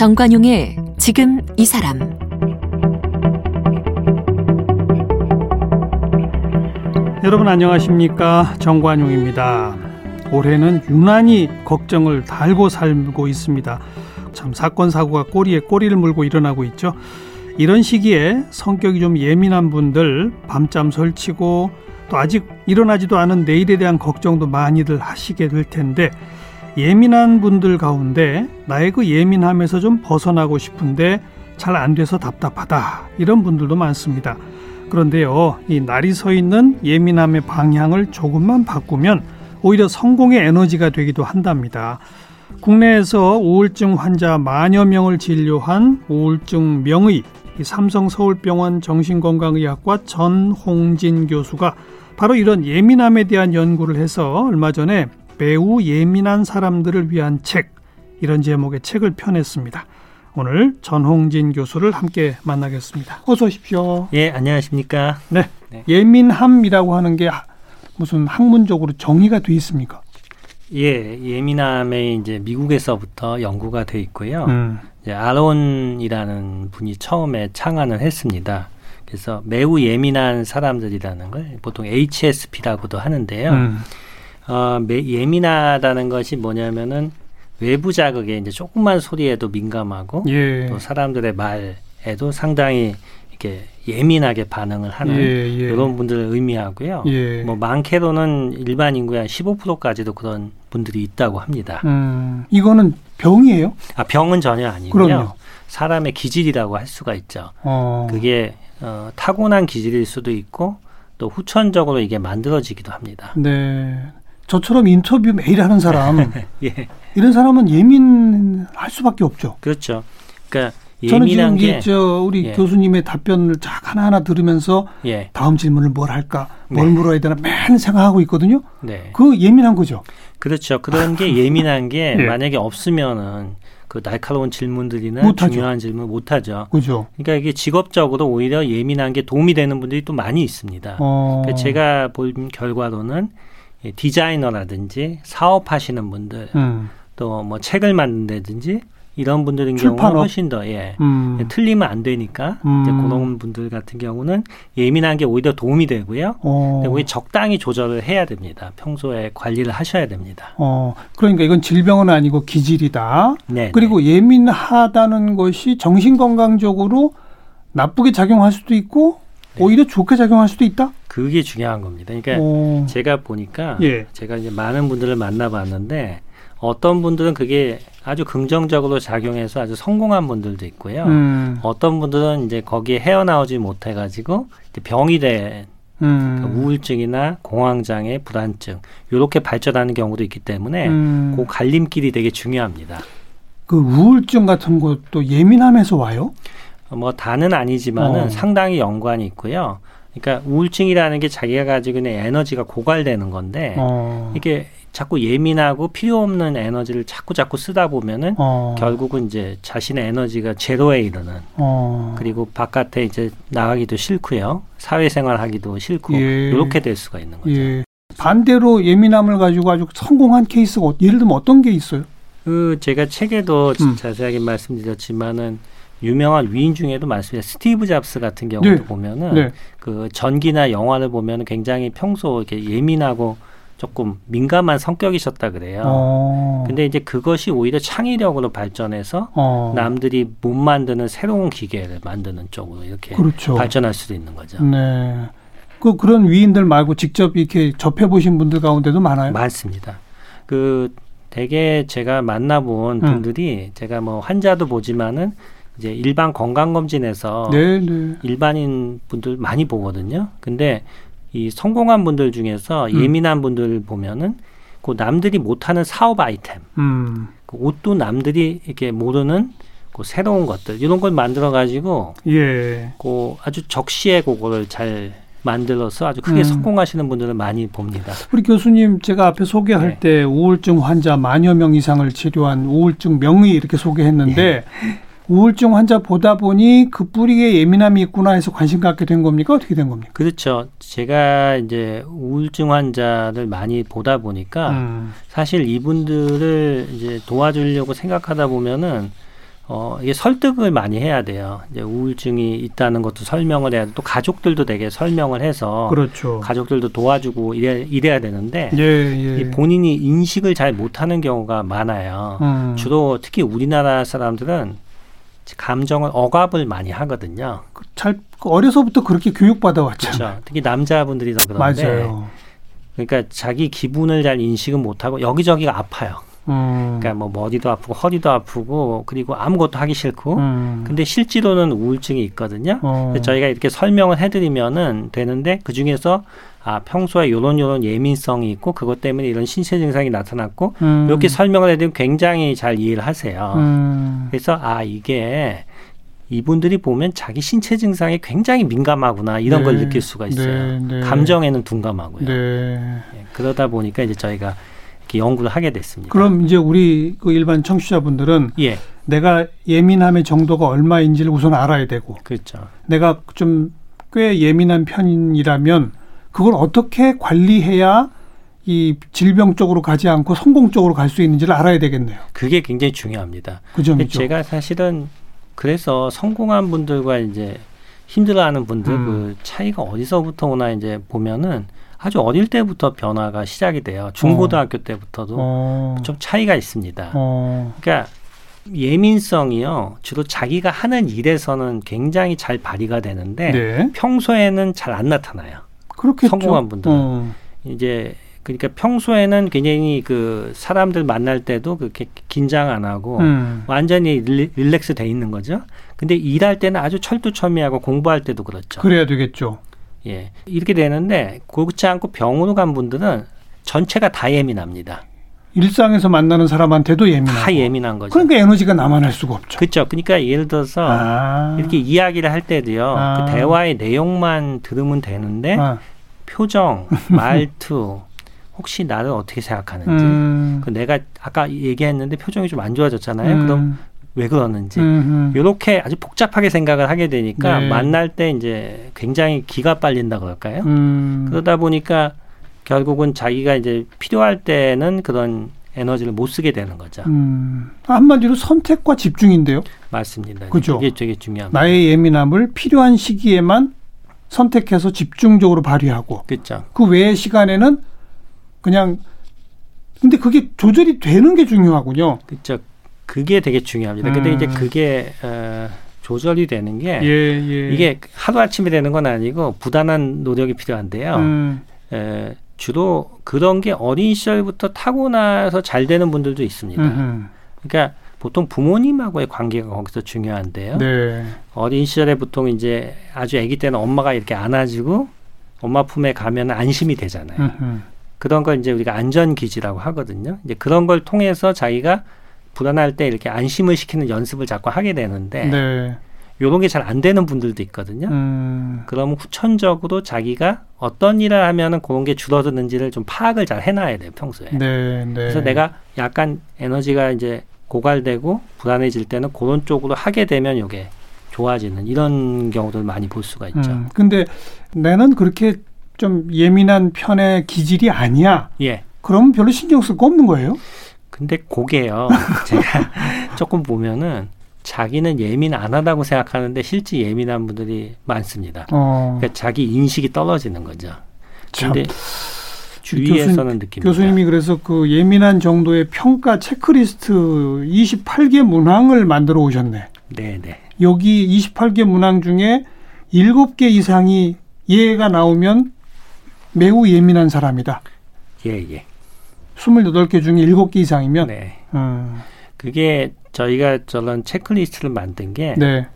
정관용의 지금 이 사람 여러분 안녕하십니까 정관용입니다. 올해는 유난히 걱정을 달고 살고 있습니다. 참 사건 사고가 꼬리에 꼬리를 물고 일어나고 있죠. 이런 시기에 성격이 좀 예민한 분들 밤잠 설치고 또 아직 일어나지도 않은 내일에 대한 걱정도 많이들 하시게 될 텐데 예민한 분들 가운데 나의 그 예민함에서 좀 벗어나고 싶은데 잘 안 돼서 답답하다 이런 분들도 많습니다. 그런데요, 이 날이 서 있는 예민함의 방향을 조금만 바꾸면 오히려 성공의 에너지가 되기도 한답니다. 국내에서 우울증 환자 만여 명을 진료한 우울증 명의 삼성 서울병원 정신건강의학과 전홍진 교수가 바로 이런 예민함에 대한 연구를 해서 얼마 전에 매우 예민한 사람들을 위한 책 이런 제목의 책을 펴냈습니다. 오늘 전홍진 교수를 함께 만나겠습니다. 어서 오십시오. 예, 안녕하십니까? 네. 네. 예민함이라고 하는 게 무슨 학문적으로 정의가 돼 있습니까? 예, 예민함에 이제 미국에서부터 연구가 돼 있고요. 음. 이제 아론이라는 분이 처음에 창안을 했습니다. 그래서 매우 예민한 사람들이라는 걸 보통 HSP라고도 하는데요. 음. 어, 예민하다는 것이 뭐냐면은 외부 자극에 이제 조금만 소리에도 민감하고 예. 또 사람들의 말에도 상당히 이렇게 예민하게 반응을 하는 예, 예. 이런 분들을 의미하고요. 예. 뭐 많게로는 일반 인구의 한 15%까지도 그런 분들이 있다고 합니다. 음, 이거는 병이에요? 아 병은 전혀 아니고요. 그럼요. 사람의 기질이라고 할 수가 있죠. 어. 그게 어, 타고난 기질일 수도 있고 또 후천적으로 이게 만들어지기도 합니다. 네. 저처럼 인터뷰 매일 하는 사람, 예. 이런 사람은 예민할 수밖에 없죠. 그렇죠. 그러니까 저는 지금 저 우리 예. 교수님의 답변을 쫙 하나하나 들으면서 예. 다음 질문을 뭘 할까, 뭘 네. 물어야 되나 맨 생각하고 있거든요. 네. 그 예민한 거죠. 그렇죠. 그런 게 예민한 게 예. 만약에 없으면은 그 날카로운 질문들이나 못하죠. 중요한 질문 못 하죠. 그죠. 그러니까 이게 직업적으로 오히려 예민한 게 도움이 되는 분들이 또 많이 있습니다. 어. 그러니까 제가 본 결과로는 디자이너라든지 사업하시는 분들 음. 또뭐 책을 만든다든지 이런 분들인 경우는 훨씬 더 예. 음. 틀리면 안 되니까 음. 이제 그런 분들 같은 경우는 예민한 게 오히려 도움이 되고요. 어. 근데 적당히 조절을 해야 됩니다. 평소에 관리를 하셔야 됩니다. 어. 그러니까 이건 질병은 아니고 기질이다. 네. 그리고 네. 예민하다는 것이 정신 건강적으로 나쁘게 작용할 수도 있고 네. 오히려 좋게 작용할 수도 있다. 그게 중요한 겁니다. 그러니까 오. 제가 보니까 예. 제가 이제 많은 분들을 만나봤는데 어떤 분들은 그게 아주 긍정적으로 작용해서 아주 성공한 분들도 있고요. 음. 어떤 분들은 이제 거기에 헤어나오지 못해가지고 병이 된 음. 그러니까 우울증이나 공황장애, 불안증 이렇게 발전하는 경우도 있기 때문에 음. 그 갈림길이 되게 중요합니다. 그 우울증 같은 것도 예민함에서 와요? 뭐 다는 아니지만은 어. 상당히 연관이 있고요. 그러니까 우울증이라는 게 자기가 가지고 있는 에너지가 고갈되는 건데 어. 이게 자꾸 예민하고 필요 없는 에너지를 자꾸 자꾸 쓰다 보면은 어. 결국은 이제 자신의 에너지가 제로에 이르는 어. 그리고 바깥에 이제 나가기도 싫고요 사회생활 하기도 싫고 예. 이렇게 될 수가 있는 거죠. 예. 반대로 예민함을 가지고 아주 성공한 케이스가 예를 들면 어떤 게 있어요? 그 제가 책에도 음. 자세하게 말씀드렸지만은 유명한 위인 중에도 많습니다. 스티브 잡스 같은 경우도 네. 보면은 네. 그 전기나 영화를 보면은 굉장히 평소 이렇게 예민하고 조금 민감한 성격이셨다 그래요. 어. 근데 이제 그것이 오히려 창의력으로 발전해서 어. 남들이 못 만드는 새로운 기계를 만드는 쪽으로 이렇게 그렇죠. 발전할 수도 있는 거죠. 네. 그 그런 위인들 말고 직접 이렇게 접해 보신 분들 가운데도 많아요. 많습니다. 그 대개 제가 만나본 분들이 음. 제가 뭐 환자도 보지만은 이제 일반 건강검진에서 네, 네. 일반인 분들 많이 보거든요. 근데 이 성공한 분들 중에서 음. 예민한 분들 보면은 그 남들이 못하는 사업 아이템, 음. 그 옷도 남들이 이렇게 모르는 그 새로운 것들 이런 걸 만들어 가지고 예. 그 아주 적시에 그거를 잘 만들어서 아주 크게 음. 성공하시는 분들을 많이 봅니다. 우리 교수님 제가 앞에 소개할 네. 때 우울증 환자 만여 명 이상을 치료한 우울증 명의 이렇게 소개했는데 예. 우울증 환자 보다 보니 그 뿌리에 예민함이 있구나 해서 관심 갖게 된 겁니까? 어떻게 된 겁니까? 그렇죠. 제가 이제 우울증 환자를 많이 보다 보니까 음. 사실 이분들을 이제 도와주려고 생각하다 보면은 어, 이게 설득을 많이 해야 돼요. 이제 우울증이 있다는 것도 설명을 해야 돼. 또 가족들도 되게 설명을 해서. 그렇죠. 가족들도 도와주고 이래, 이래야 되는데. 예, 예. 본인이 인식을 잘 못하는 경우가 많아요. 음. 주로 특히 우리나라 사람들은 감정을 억압을 많이 하거든요. 그잘 어려서부터 그렇게 교육받아 왔죠. 그렇죠. 특히 남자분들이 더 그런데. 맞아요. 그러니까 자기 기분을 잘 인식은 못하고 여기저기가 아파요. 음. 그러니까 뭐 머리도 아프고 허리도 아프고 그리고 아무것도 하기 싫고 음. 근데 실제로는 우울증이 있거든요. 어. 저희가 이렇게 설명을 해드리면은 되는데 그 중에서 아 평소에 요런 요런 예민성이 있고 그것 때문에 이런 신체 증상이 나타났고 음. 이렇게 설명을 해드리면 굉장히 잘 이해를 하세요. 음. 그래서 아 이게 이분들이 보면 자기 신체 증상에 굉장히 민감하구나 이런 네. 걸 느낄 수가 있어요. 네. 네. 감정에는 둔감하고요. 네. 예, 그러다 보니까 이제 저희가 이렇게 연구를 하게 됐습니다. 그럼 이제 우리 그 일반 청취자분들은 예. 내가 예민함의 정도가 얼마인지를 우선 알아야 되고, 그렇죠. 내가 좀 꽤 예민한 편이라면 그걸 어떻게 관리해야 이 질병 쪽으로 가지 않고 성공 쪽으로 갈 수 있는지를 알아야 되겠네요. 그게 굉장히 중요합니다. 그 점이죠. 제가 사실은 그래서 성공한 분들과 이제 힘들어하는 분들 음. 그 차이가 어디서부터 오나 이제 보면은 아주 어릴 때부터 변화가 시작이 돼요. 중고등학교 어. 때부터도 어. 좀 차이가 있습니다. 어. 그러니까 예민성이요 주로 자기가 하는 일에서는 굉장히 잘 발휘가 되는데 네. 평소에는 잘 안 나타나요. 그렇겠죠. 성공한 분들은 어. 이제 그러니까 평소에는 굉장히 그 사람들 만날 때도 그렇게 긴장 안 하고 음. 완전히 릴렉스 돼 있는 거죠. 근데 일할 때는 아주 철두철미하고 공부할 때도 그렇죠. 그래야 되겠죠. 예. 이렇게 되는데 그렇지 않고 병원을 간 분들은 전체가 다 예민합니다. 일상에서 만나는 사람한테도 예민하고. 다 예민한 거죠. 그러니까 에너지가 남아날 수가 없죠. 그렇죠. 그러니까 예를 들어서 아. 이렇게 이야기를 할 때도요. 아. 그 대화의 내용만 들으면 되는데 아. 표정, 말투, 혹시 나를 어떻게 생각하는지. 음. 그 내가 아까 얘기했는데 표정이 좀 안 좋아졌잖아요. 음. 그럼 왜 그러는지 이렇게 아주 복잡하게 생각을 하게 되니까 네. 만날 때 이제 굉장히 기가 빨린다 그럴까요? 음. 그러다 보니까 결국은 자기가 이제 필요할 때는 그런 에너지를 못 쓰게 되는 거죠. 음. 한마디로 선택과 집중인데요. 맞습니다. 그죠. 이게 되게 중요합니다. 나의 예민함을 필요한 시기에만 선택해서 집중적으로 발휘하고. 그렇죠. 그 외의 시간에는 그냥 근데 그게 조절이 되는 게 중요하군요. 그렇죠. 그게 되게 중요합니다. 음. 근데 이제 음. 그게 어, 조절이 되는 게 예, 예. 이게 하루 아침에 되는 건 아니고 부단한 노력이 필요한데요. 음. 에, 주로 그런 게 어린 시절부터 타고나서 잘 되는 분들도 있습니다. 음흠. 그러니까 보통 부모님하고의 관계가 거기서 중요한데요. 네. 어린 시절에 보통 이제 아주 아기 때는 엄마가 이렇게 안아주고 엄마 품에 가면 안심이 되잖아요. 음흠. 그런 걸 이제 우리가 안전 기지라고 하거든요. 이제 그런 걸 통해서 자기가 불안할 때 이렇게 안심을 시키는 연습을 자꾸 하게 되는데 네. 요런 게 잘 안 되는 분들도 있거든요. 음. 그러면 후천적으로 자기가 어떤 일을 하면은 그런 게 줄어드는지를 좀 파악을 잘 해놔야 돼요 평소에. 네, 네. 그래서 내가 약간 에너지가 이제 고갈되고 불안해질 때는 그런 쪽으로 하게 되면 요게 좋아지는 이런 경우들 많이 볼 수가 있죠. 음, 근데 나는 그렇게 좀 예민한 편의 기질이 아니야. 예. 그럼 별로 신경 쓸 거 없는 거예요? 근데 그게요. 제가 조금 보면은 자기는 예민 안 하다고 생각하는데 실제 예민한 분들이 많습니다. 어. 그러니까 자기 인식이 떨어지는 거죠. 근데 주위에서는 느낍니다. 교수님이 그래서 그 예민한 정도의 평가 체크리스트 28개 문항을 만들어 오셨네. 네, 네. 여기 28개 문항 중에 7개 이상이 예가 나오면 매우 예민한 사람이다. 예, 예. 28개 중에 7개 이상이면 네. 음. 그게 저희가 저런 체크리스트를 만든 게 네.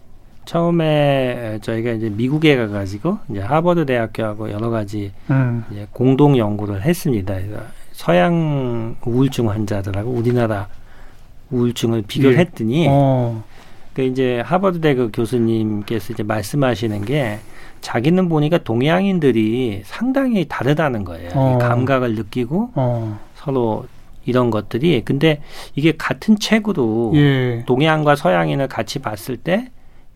처음에 저희가 이제 미국에 가가지고 이제 하버드 대학교하고 여러 가지 음. 이제 공동 연구를 했습니다. 서양 우울증 환자들하고 우리나라 우울증을 비교를 예. 했더니 어. 그 이제 하버드 대 그 교수님께서 이제 말씀하시는 게 자기는 보니까 동양인들이 상당히 다르다는 거예요. 어. 감각을 느끼고 어. 서로 이런 것들이 근데 이게 같은 책으로 예. 동양과 서양인을 같이 봤을 때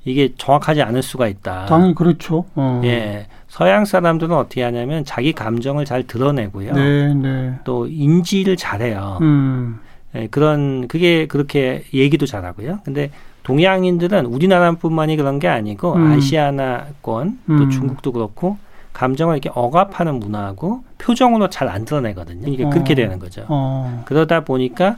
이게 정확하지 않을 수가 있다. 당연히 그렇죠. 어. 예. 서양 사람들은 어떻게 하냐면 자기 감정을 잘 드러내고요. 네, 네. 또 인지를 잘해요. 음. 예, 그런 그게 그렇게 얘기도 잘하고요. 근데 동양인들은 우리나라뿐만이 그런 게 아니고 음. 아시아나권 또 음. 중국도 그렇고 감정을 이렇게 억압하는 문화고 표정으로 잘 안 드러내거든요. 이게 어. 그렇게 되는 거죠. 어. 그러다 보니까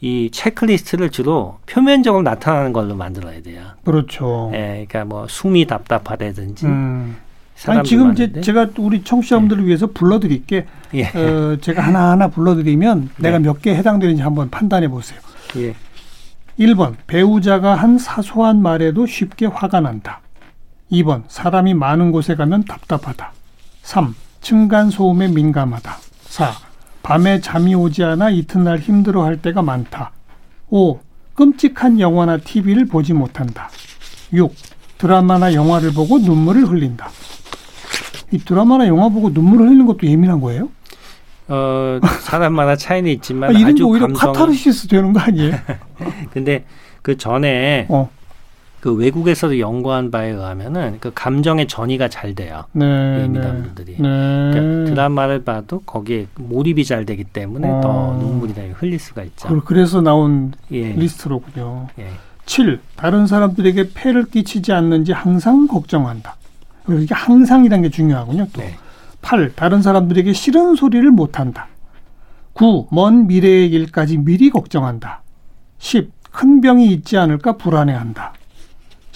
이 체크리스트를 주로 표면적으로 나타나는 걸로 만들어야 돼요. 그렇죠. 예, 그러니까 뭐 숨이 답답하다든지. 음. 아니, 지금. 이제 제가 우리 청취자분들을 예. 위해서 불러드릴게. 예. 어, 제가 하나 하나 불러드리면 네. 내가 몇 개 해당되는지 한번 판단해 보세요. 예. 1번 배우자가 한 사소한 말에도 쉽게 화가 난다. 2번 사람이 많은 곳에 가면 답답하다. 3. 층간소음에 민감하다. 4. 밤에 잠이 오지 않아 이튿날 힘들어할 때가 많다. 5. 끔찍한 영화나 TV를 보지 못한다. 6. 드라마나 영화를 보고 눈물을 흘린다. 이 드라마나 영화 보고 눈물을 흘리는 것도 예민한 거예요? 어, 사람마다 차이는 있지만 아, 이런 거 오히려 감성... 카타르시스 되는 거 아니에요? 근데 그 전에 어. 그 외국에서도 연구한 바에 의하면은 그 감정의 전이가 잘 돼요. 네, 예민한 네. 분들이. 네. 그러니까 드라마를 봐도 거기에 몰입이 잘 되기 때문에 어. 더 눈물이 흘릴 수가 있죠. 그래서 나온 예. 리스트로군요. 예. 7. 다른 사람들에게 폐를 끼치지 않는지 항상 걱정한다. 이게 항상이라는 게 중요하군요. 또. 네. 8. 다른 사람들에게 싫은 소리를 못한다. 9. 먼 미래의 일까지 미리 걱정한다. 10. 큰 병이 있지 않을까 불안해한다.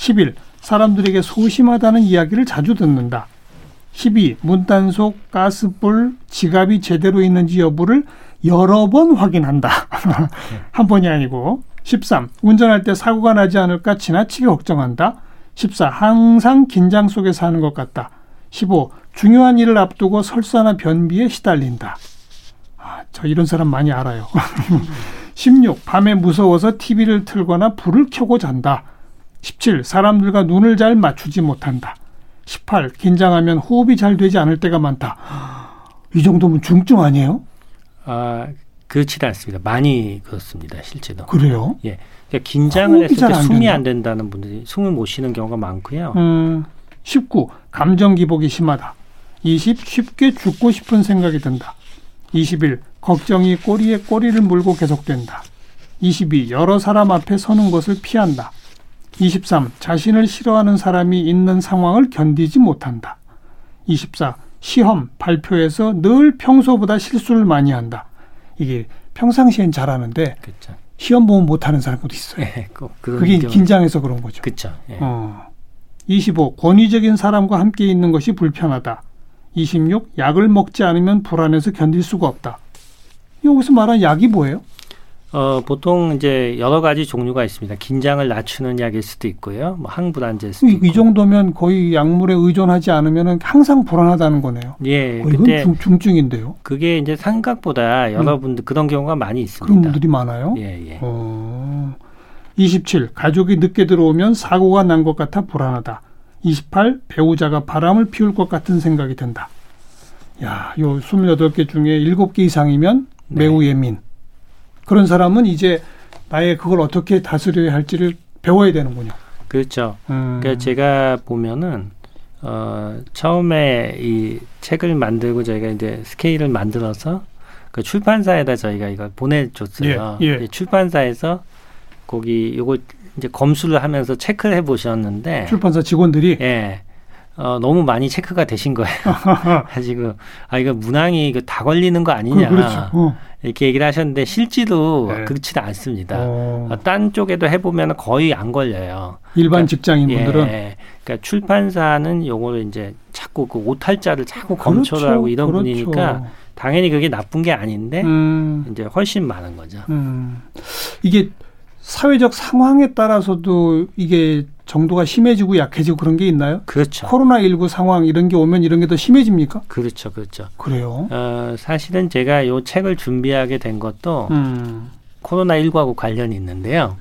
11. 사람들에게 소심하다는 이야기를 자주 듣는다. 12. 문단속, 가스불, 지갑이 제대로 있는지 여부를 여러 번 확인한다. 한 번이 아니고. 13. 운전할 때 사고가 나지 않을까 지나치게 걱정한다. 14. 항상 긴장 속에 사는 것 같다. 15. 중요한 일을 앞두고 설사나 변비에 시달린다. 아, 저 이런 사람 많이 알아요. 16. 밤에 무서워서 TV를 틀거나 불을 켜고 잔다. 17. 사람들과 눈을 잘 맞추지 못한다. 18. 긴장하면 호흡이 잘 되지 않을 때가 많다. 이 정도면 중증 아니에요? 아, 그렇지 않습니다. 많이 그렇습니다. 실제로. 그래요? 예. 그러니까 긴장을 했을 때 숨이 안 된다는 분들이 숨을 못 쉬는 경우가 많고요. 음, 19. 감정 기복이 심하다. 20. 쉽게 죽고 싶은 생각이 든다. 21. 걱정이 꼬리에 꼬리를 물고 계속된다. 22. 여러 사람 앞에 서는 것을 피한다. 23. 자신을 싫어하는 사람이 있는 상황을 견디지 못한다. 24. 시험, 발표에서 늘 평소보다 실수를 많이 한다. 이게 평상시엔 잘하는데 그쵸. 시험 보면 못하는 사람도 있어요. 예, 그게 경우. 긴장해서 그런 거죠. 그렇죠. 예. 어. 25. 권위적인 사람과 함께 있는 것이 불편하다. 26. 약을 먹지 않으면 불안해서 견딜 수가 없다. 여기서 말한 약이 뭐예요? 어, 보통 이제 여러 가지 종류가 있습니다. 긴장을 낮추는 약일 수도 있고요. 뭐 항불안제일 수도 이, 있고. 이 정도면 거의 약물에 의존하지 않으면 항상 불안하다는 거네요. 예. 근데 중, 중증인데요. 그게 이제 생각보다 음. 여러분들 음. 그런 경우가 많이 있습니다. 그런 분들이 많아요? 예, 예. 어, 27. 가족이 늦게 들어오면 사고가 난 것 같아 불안하다. 28. 배우자가 바람을 피울 것 같은 생각이 든다. 야, 요 28개 중에 7개 이상이면 네. 매우 예민. 그런 사람은 이제 나의 그걸 어떻게 다스려야 할지를 배워야 되는군요. 그렇죠. 음. 그러니까 제가 보면은 어 처음에 이 책을 만들고 저희가 이제 스케일을 만들어서 그 출판사에다 저희가 이걸 보내줬어요. 예, 예. 출판사에서 거기 요걸 이제 검수를 하면서 체크를 해보셨는데 출판사 직원들이 예. 어, 너무 많이 체크가 되신 거예요. 가지고 아 이거 문항이 이거 다 걸리는 거 아니냐 그렇죠. 어. 이렇게 얘기를 하셨는데 실제로 네. 그렇지는 않습니다. 어. 어. 딴 쪽에도 해보면 거의 안 걸려요. 일반 그러니까, 직장인분들은 예, 그러니까 출판사는 요거를 이제 자꾸 그 오탈자를 자꾸 그렇죠. 검토를 하고 이런 그렇죠. 분이니까 당연히 그게 나쁜 게 아닌데 음. 이제 훨씬 많은 거죠. 음. 이게 사회적 상황에 따라서도 이게 정도가 심해지고 약해지고 그런 게 있나요? 그렇죠. 코로나 19 상황 이런 게 오면 이런 게 더 심해집니까? 그렇죠. 그렇죠. 그래요? 어, 사실은 제가 요 책을 준비하게 된 것도 음. 코로나 19하고 관련이 있는데요.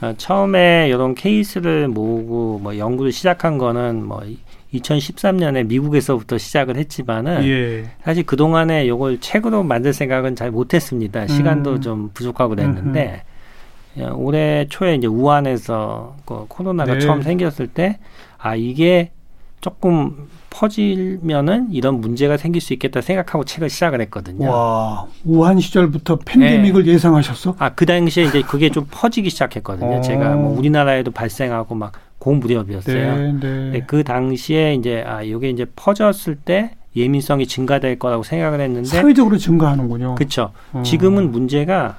어, 처음에 이런 케이스를 모으고 뭐 연구를 시작한 거는 뭐 2013년에 미국에서부터 시작을 했지만은 예. 사실 그 동안에 요걸 책으로 만들 생각은 잘 못했습니다. 시간도 음. 좀 부족하고 그랬는데 올해 초에 이제 우한에서 그 코로나가 네. 처음 생겼을 때 아 이게 조금 퍼지면은 이런 문제가 생길 수 있겠다 생각하고 책을 시작을 했거든요. 와, 우한 시절부터 팬데믹을 네. 예상하셨어? 아, 그 당시에 이제 그게 좀 퍼지기 시작했거든요. 어. 제가 뭐 우리나라에도 발생하고 막 고무렵이었어요. 네, 네. 네, 그 당시에 이제 아, 이게 이제 퍼졌을 때 예민성이 증가될 거라고 생각을 했는데 사회적으로 증가하는군요. 그렇죠. 어. 지금은 문제가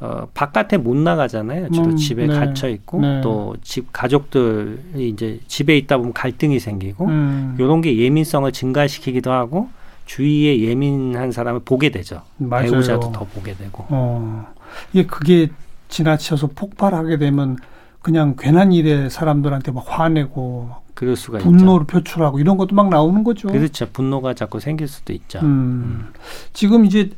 어, 바깥에 못 나가잖아요. 주로 음, 집에 네. 갇혀 있고 네. 또집 가족들이 이제 집에 있다 보면 갈등이 생기고 음. 이런 게 예민성을 증가시키기도 하고 주위에 예민한 사람을 보게 되죠. 맞아요. 배우자도 더 보게 되고. 어. 이게 그게 지나쳐서 폭발하게 되면 그냥 괜한 일에 사람들한테 막 화내고 그럴 수가 분노를 있죠. 표출하고 이런 것도 막 나오는 거죠. 그렇죠. 분노가 자꾸 생길 수도 있죠. 음. 음. 지금 이제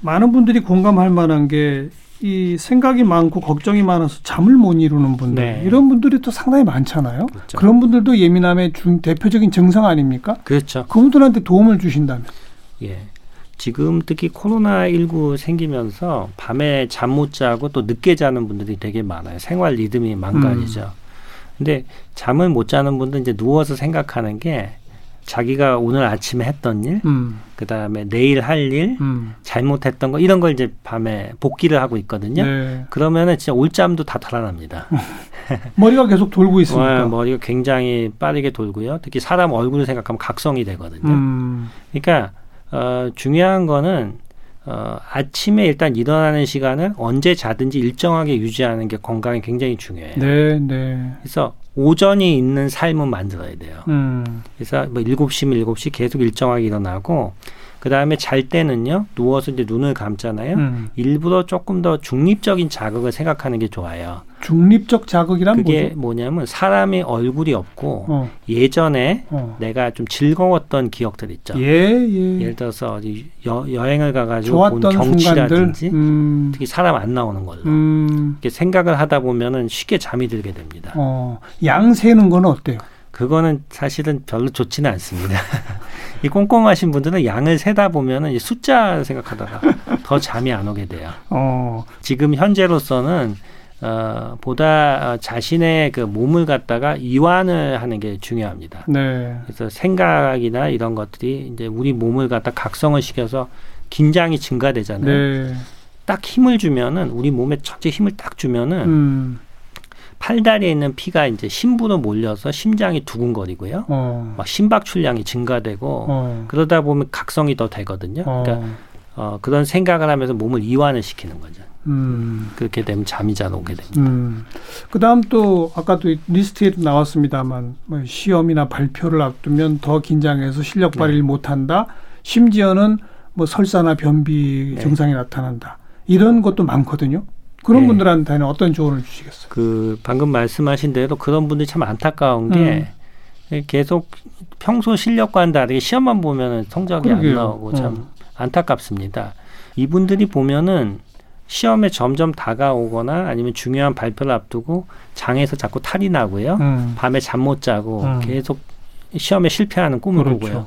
많은 분들이 공감할 만한 게 이 생각이 많고 걱정이 많아서 잠을 못 이루는 분들 네. 이런 분들이 또 상당히 많잖아요. 그렇죠. 그런 분들도 예민함의 중 대표적인 증상 아닙니까? 그렇죠. 그분들한테 도움을 주신다면. 예. 지금 특히 코로나 19 생기면서 밤에 잠 못 자고 또 늦게 자는 분들이 되게 많아요. 생활 리듬이 망가지죠. 음. 근데 잠을 못 자는 분들 이제 누워서 생각하는 게 자기가 오늘 아침에 했던 일, 음. 그 다음에 내일 할 일, 음. 잘못했던 거 이런 걸 이제 밤에 복기를 하고 있거든요. 네. 그러면은 진짜 올잠도 다 달아납니다. 머리가 계속 돌고 있으니까. 머리가 굉장히 빠르게 돌고요. 특히 사람 얼굴을 생각하면 각성이 되거든요. 음. 그러니까 어, 중요한 거는 어, 아침에 일단 일어나는 시간을 언제 자든지 일정하게 유지하는 게 건강에 굉장히 중요해요. 네, 네. 그래서 오전이 있는 삶은 만들어야 돼요. 음. 그래서 뭐 일곱 시면 일곱 시 계속 일정하게 일어나고 그 다음에 잘 때는요 누워서 이제 눈을 감잖아요. 음. 일부러 조금 더 중립적인 자극을 생각하는 게 좋아요. 중립적 자극이란 그게 뭐죠? 뭐냐면 사람의 얼굴이 없고 어. 예전에 어. 내가 좀 즐거웠던 기억들 있죠. 예, 예. 예를 들어서 여, 여행을 가가지고 본 경치라든지 음. 특히 사람 안 나오는 걸로 음. 이렇게 생각을 하다 보면은 쉽게 잠이 들게 됩니다. 어. 양 세는 건 어때요? 그거는 사실은 별로 좋지는 않습니다. 이 꼼꼼하신 분들은 양을 세다 보면은 숫자 생각하다가 더 잠이 안 오게 돼요. 어. 지금 현재로서는 어, 보다 자신의 그 몸을 갖다가 이완을 하는 게 중요합니다. 네. 그래서 생각이나 이런 것들이 이제 우리 몸을 갖다 각성을 시켜서 긴장이 증가되잖아요. 네. 딱 힘을 주면은 우리 몸에 전체 힘을 딱 주면은 음. 팔다리에 있는 피가 이제 심부로 몰려서 심장이 두근거리고요. 어. 막 심박출량이 증가되고 어. 그러다 보면 각성이 더 되거든요. 어. 그러니까 어, 그런 생각을 하면서 몸을 이완을 시키는 거죠. 음. 그렇게 되면 잠이 잘 오게 됩니다. 음. 그 다음 또 아까도 리스트에도 나왔습니다만 뭐 시험이나 발표를 앞두면 더 긴장해서 실력 발휘를 네. 못한다. 심지어는 뭐 설사나 변비 네. 증상이 나타난다. 이런 것도 많거든요. 그런 네. 분들한테는 어떤 조언을 주시겠어요? 그 방금 말씀하신 대로 그런 분들이 참 안타까운 게 음. 계속 평소 실력과는 다르게 시험만 보면 성적이 그러게요. 안 나오고 참 어. 안타깝습니다. 이분들이 보면은 시험에 점점 다가오거나 아니면 중요한 발표를 앞두고 장에서 자꾸 탈이 나고요. 음. 밤에 잠 못 자고 음. 계속 시험에 실패하는 꿈을 그렇죠. 꾸고요.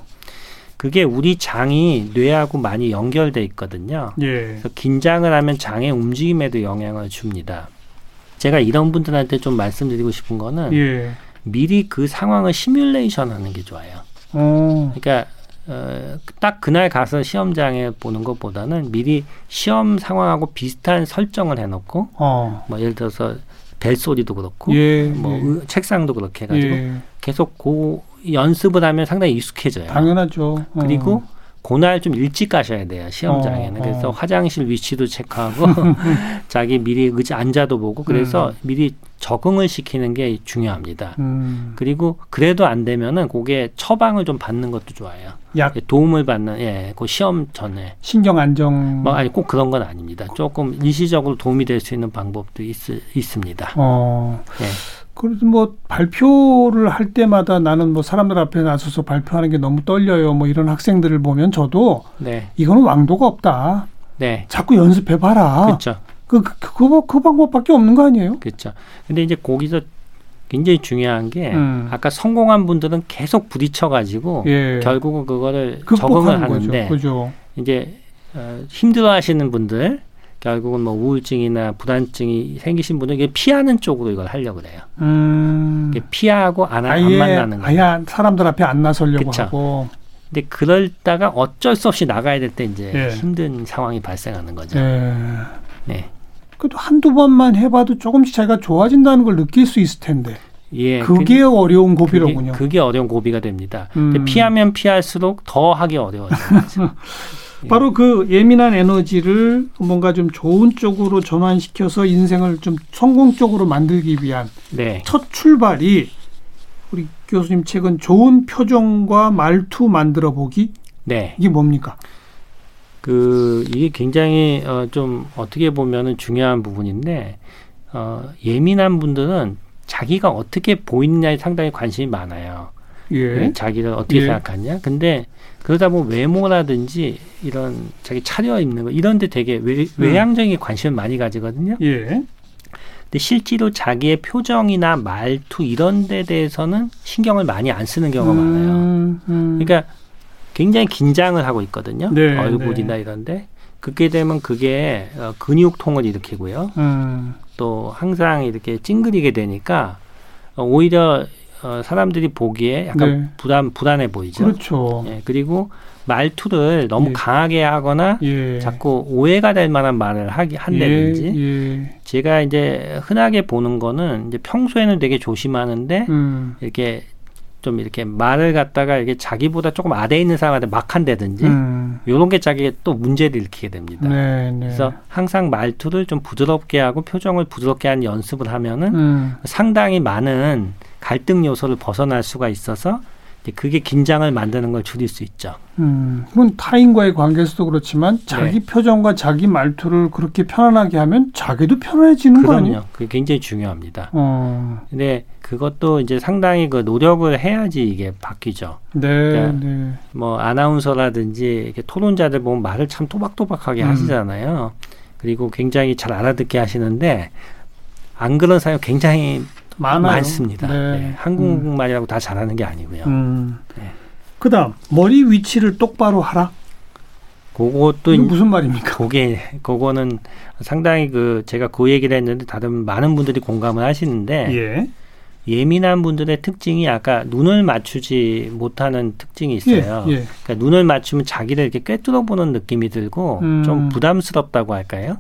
그게 우리 장이 뇌하고 많이 연결돼 있거든요. 예. 그래서 긴장을 하면 장의 움직임에도 영향을 줍니다. 제가 이런 분들한테 좀 말씀드리고 싶은 거는 예. 미리 그 상황을 시뮬레이션 하는 게 좋아요. 오. 어. 그러니까 어, 딱 그날 가서 시험장에 보는 것보다는 미리 시험 상황하고 비슷한 설정을 해놓고 어. 뭐 예를 들어서 벨 소리도 그렇고 예, 뭐 예. 책상도 그렇게 해가지고 예. 계속 고 연습을 하면 상당히 익숙해져요. 당연하죠. 어. 그리고 그날 좀 일찍 가셔야 돼요 시험장에는 어, 어. 그래서 화장실 위치도 체크하고 자기 미리 의자 앉아도 보고 그래서 음. 미리 적응을 시키는 게 중요합니다. 음. 그리고 그래도 안 되면은 그게 처방을 좀 받는 것도 좋아요. 약 예, 도움을 받는 예, 그 시험 전에 신경 안정 뭐 아니 꼭 그런 건 아닙니다. 조금 일시적으로 도움이 될 수 있는 방법도 있, 있습니다. 어. 예. 그래도 뭐 발표를 할 때마다 나는 뭐 사람들 앞에 나서서 발표하는 게 너무 떨려요. 뭐 이런 학생들을 보면 저도 네. 이거는 왕도가 없다. 네. 자꾸 연습해 봐라. 그렇죠. 그, 그, 그, 그 방법밖에 없는 거 아니에요? 그렇죠. 근데 이제 거기서 굉장히 중요한 게 음. 아까 성공한 분들은 계속 부딪혀 가지고 예. 결국은 그거를 적응을 하는데 그죠. 이제 어, 힘들어 하시는 분들 결국은 뭐 우울증이나 불안증이 생기신 분은 이게 피하는 쪽으로 이걸 하려고 그래요. 음. 피하고 안, 아예, 안 만나는 거예요. 아예 사람들 앞에 안 나서려고 그쵸. 하고. 근데 그럴다가 어쩔 수 없이 나가야 될 때 이제 예. 힘든 상황이 발생하는 거죠. 예. 네. 그래도 한두 번만 해봐도 조금씩 자기가 좋아진다는 걸 느낄 수 있을 텐데. 예. 그게 그, 어려운 고비로군요. 그게, 그게 어려운 고비가 됩니다. 음. 피하면 피할수록 더 하기 거죠. 바로 그 예민한 에너지를 뭔가 좀 좋은 쪽으로 전환시켜서 인생을 좀 성공적으로 만들기 위한 네. 첫 출발이 우리 교수님 책은 좋은 표정과 말투 만들어 보기 네. 이게 뭡니까? 그 이게 굉장히 어, 좀 어떻게 보면은 중요한 부분인데 어, 예민한 분들은 자기가 어떻게 보이느냐에 상당히 관심이 많아요. 예. 네, 자기를 어떻게 예. 생각하냐. 근데 그러다 보면 외모라든지 이런 자기 차려 입는 거 이런 데 되게 외, 음. 외향적인 관심을 많이 가지거든요. 예. 근데 실제로 자기의 표정이나 말투 이런 데 대해서는 신경을 많이 안 쓰는 경우가 많아요. 음, 음. 그러니까 굉장히 긴장을 하고 있거든요. 네, 얼굴이나 이런데 그렇게 되면 그게 어, 근육통을 일으키고요. 음. 또 항상 이렇게 찡그리게 되니까 어, 오히려 어, 사람들이 보기에 약간 네. 불안 불안해 보이죠. 그렇죠. 예, 그리고 말투를 너무 예. 강하게 하거나 예. 자꾸 오해가 될 만한 말을 하기 한다든지 예. 예. 제가 이제 흔하게 보는 거는 이제 평소에는 되게 조심하는데 음. 이렇게 좀 이렇게 말을 갖다가 이게 자기보다 조금 아래 있는 사람한테 막 한다든지 음. 요런 게 자기가 또 문제를 일으키게 됩니다. 네, 네. 그래서 항상 말투를 좀 부드럽게 하고 표정을 부드럽게 하는 연습을 하면은 음. 상당히 많은 갈등 요소를 벗어날 수가 있어서 그게 긴장을 만드는 걸 줄일 수 있죠. 음, 그건 타인과의 관계에서도 그렇지만 자기 네. 표정과 자기 말투를 그렇게 편안하게 하면 자기도 편해지는 거 아니에요? 그럼요. 그게 굉장히 중요합니다. 어, 근데 그것도 이제 상당히 그 노력을 해야지 이게 바뀌죠. 네, 그러니까 네. 뭐 아나운서라든지 이렇게 토론자들 보면 말을 참 또박또박하게 음. 하시잖아요. 그리고 굉장히 잘 알아듣게 하시는데 안 그런 사람이 굉장히 많아요. 많습니다. 네. 네, 한국말이라고 다 잘하는 게 아니고요. 음. 네. 그다음 머리 위치를 똑바로 하라. 그것도 무슨 말입니까? 그게 그거는 상당히 그 제가 그 얘기를 했는데 다른 많은 분들이 공감을 하시는데 예. 예민한 분들의 특징이 아까 눈을 맞추지 못하는 특징이 있어요. 예. 예. 그러니까 눈을 맞추면 자기를 이렇게 꿰뚫어 보는 느낌이 들고 음. 좀 부담스럽다고 할까요?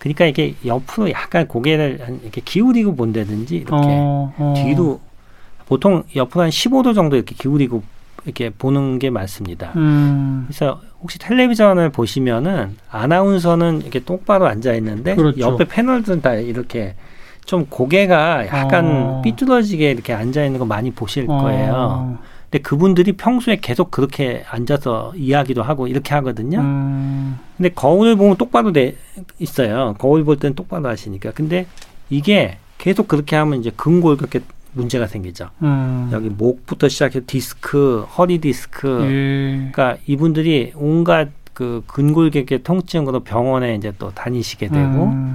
그러니까 이게 옆으로 약간 고개를 한 이렇게 기울이고 본다든지 이렇게 어, 어. 뒤로 보통 옆으로 한 15도 정도 이렇게 기울이고 이렇게 보는 게 많습니다. 음. 그래서 혹시 텔레비전을 보시면은 아나운서는 이렇게 똑바로 앉아 있는데 그렇죠. 옆에 패널들은 다 이렇게 좀 고개가 약간 어. 삐뚤어지게 이렇게 앉아 있는 거 많이 보실 거예요. 어. 근데 그분들이 평소에 계속 그렇게 앉아서 이야기도 하고 이렇게 하거든요. 음. 근데 거울을 보면 똑바로 돼 있어요. 거울 볼 때는 똑바로 하시니까. 근데 이게 계속 그렇게 하면 이제 근골격계 문제가 생기죠. 음. 여기 목부터 시작해서 디스크, 허리 디스크. 예. 그러니까 이분들이 온갖 그 근골격계 통증으로 병원에 이제 또 다니시게 되고 음.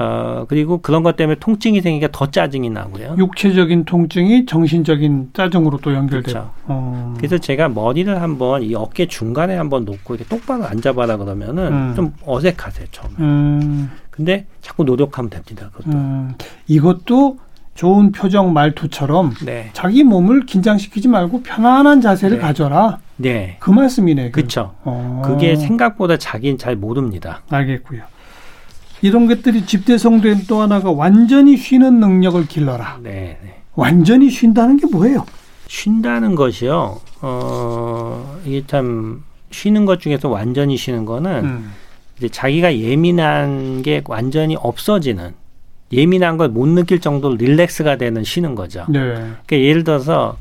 어 그리고 그런 것 때문에 통증이 생기니까 더 짜증이 나고요. 육체적인 통증이 정신적인 짜증으로 또 연결되고. 그렇죠. 어. 그래서 제가 머리를 한번 이 어깨 중간에 한번 놓고 이렇게 똑바로 앉아봐라 그러면은 음. 좀 어색하세요 처음에. 음. 근데 자꾸 노력하면 됩니다. 그것도. 음. 이것도 좋은 표정 말투처럼 네, 자기 몸을 긴장시키지 말고 편안한 자세를 네. 가져라. 네, 그 말씀이네. 그렇죠. 어. 그게 생각보다 자기는 잘 모릅니다. 알겠고요. 이런 것들이 집대성된 또 하나가 완전히 쉬는 능력을 길러라. 네, 네. 완전히 쉰다는 게 뭐예요? 쉰다는 것이요. 어 이게 참 쉬는 것 중에서 완전히 쉬는 거는 음. 이제 자기가 예민한 게 완전히 없어지는 예민한 걸 못 느낄 정도로 릴렉스가 되는 쉬는 거죠. 네. 그러니까 예를 들어서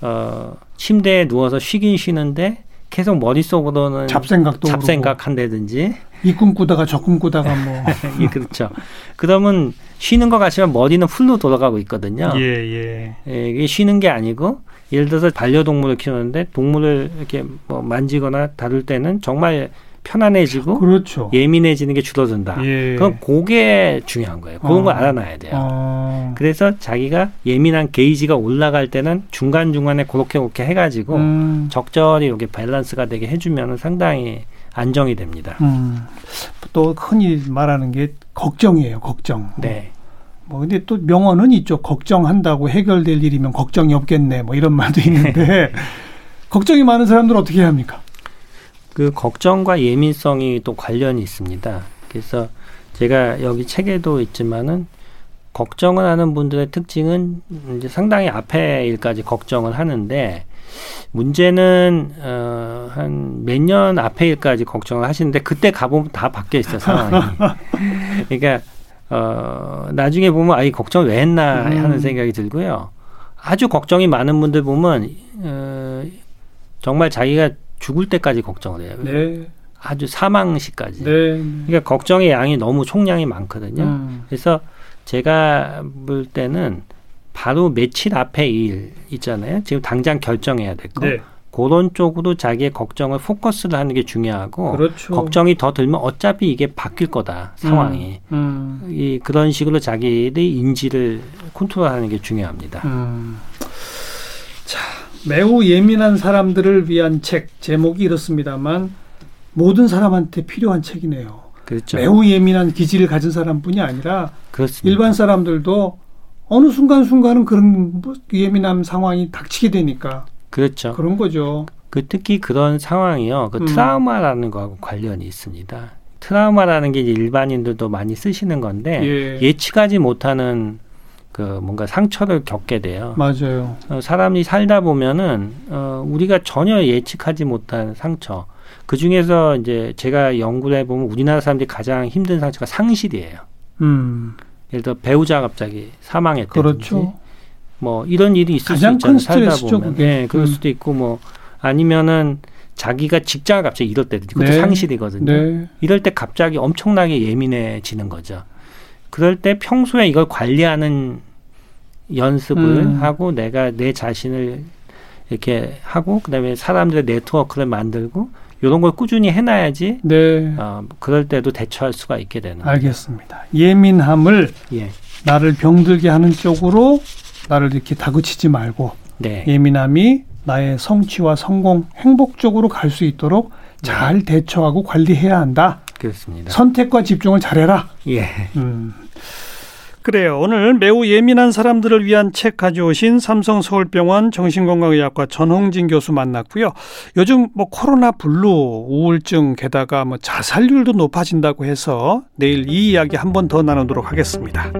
어 침대에 누워서 쉬긴 쉬는데 계속 머릿속으로는 잡생각도 잡생각 한다든지 이 꿈꾸다가 저 꿈꾸다가 뭐. 예, 그렇죠. 그러면 쉬는 것 같지만 머리는 풀로 돌아가고 있거든요. 예, 예. 예, 이게 쉬는 게 아니고 예를 들어서 반려동물을 키우는데 동물을 이렇게 뭐 만지거나 다룰 때는 정말 편안해지고 그렇죠. 예민해지는 게 줄어든다. 예. 그럼 그게 중요한 거예요. 그런 어. 걸 알아놔야 돼요. 어. 그래서 자기가 예민한 게이지가 올라갈 때는 중간 중간에 그렇게 그렇게 해가지고 음. 적절히 이렇게 밸런스가 되게 해주면 상당히 안정이 됩니다. 음. 또 흔히 말하는 게 걱정이에요. 걱정. 네. 뭐 근데 또 명언은 있죠. 걱정한다고 해결될 일이면 걱정이 없겠네. 뭐 이런 말도 있는데 걱정이 많은 사람들은 어떻게 해야 합니까? 그 걱정과 예민성이 또 관련이 있습니다. 그래서 제가 여기 책에도 있지만은 걱정을 하는 분들의 특징은 이제 상당히 앞에 일까지 걱정을 하는데 문제는 어, 한 몇 년 앞에 일까지 걱정을 하시는데 그때 가보면 다 바뀌어 있어 상황이. 그러니까 어, 나중에 보면 아이 걱정 왜 했나 하는 음. 생각이 들고요. 아주 걱정이 많은 분들 보면 어, 정말 자기가 죽을 때까지 걱정을 해요. 네. 아주 사망시까지. 네. 그러니까 걱정의 양이 너무 총량이 많거든요. 음. 그래서 제가 볼 때는 바로 며칠 앞에 일 있잖아요. 지금 당장 결정해야 될 거. 네. 그런 쪽으로 자기의 걱정을 포커스를 하는 게 중요하고 그렇죠. 걱정이 더 들면 어차피 이게 바뀔 거다 상황이 음, 음. 이 그런 식으로 자기의 인지를 컨트롤하는 게 중요합니다. 음. 자 매우 예민한 사람들을 위한 책 제목이 이렇습니다만 모든 사람한테 필요한 책이네요. 그렇죠. 매우 예민한 기질을 가진 사람뿐이 아니라 그렇습니다. 일반 사람들도 어느 순간 순간은 그런 예민한 상황이 닥치게 되니까 그렇죠. 그런 거죠. 그 특히 그런 상황이요. 그 음. 트라우마라는 거하고 관련이 있습니다. 트라우마라는 게 일반인들도 많이 쓰시는 건데 예. 예측하지 못하는 그 뭔가 상처를 겪게 돼요. 맞아요. 어, 사람이 살다 보면은 어, 우리가 전혀 예측하지 못한 상처. 그 중에서 이제 제가 연구를 해보면 우리나라 사람들이 가장 힘든 상처가 상실이에요. 음. 예를 들어 배우자 갑자기 사망했다든지 그렇죠. 뭐 이런 일이 있을 수 있잖아요. 살다 보면. 네, 그럴 음. 수도 있고 뭐 아니면은 자기가 직장을 갑자기 잃을 때든지 그것도 네. 상실이거든요. 네. 이럴 때 갑자기 엄청나게 예민해지는 거죠. 그럴 때 평소에 이걸 관리하는 연습을 음. 하고 내가 내 자신을 이렇게 하고 그다음에 사람들의 네트워크를 만들고 이런 걸 꾸준히 해놔야지. 네. 어, 그럴 때도 대처할 수가 있게 되는. 알겠습니다. 예민함을 예. 나를 병들게 하는 쪽으로 나를 이렇게 다그치지 말고 네. 예민함이 나의 성취와 성공, 행복 쪽으로 갈 수 있도록 네. 잘 대처하고 관리해야 한다. 그렇습니다. 선택과 집중을 잘해라. 예. 음. 그래요. 오늘 매우 예민한 사람들을 위한 책 가져오신 삼성 서울병원 정신건강의학과 전홍진 교수 만났고요. 요즘 뭐 코로나 블루, 우울증 게다가 뭐 자살률도 높아진다고 해서 내일 이 이야기 한 번 더 나누도록 하겠습니다.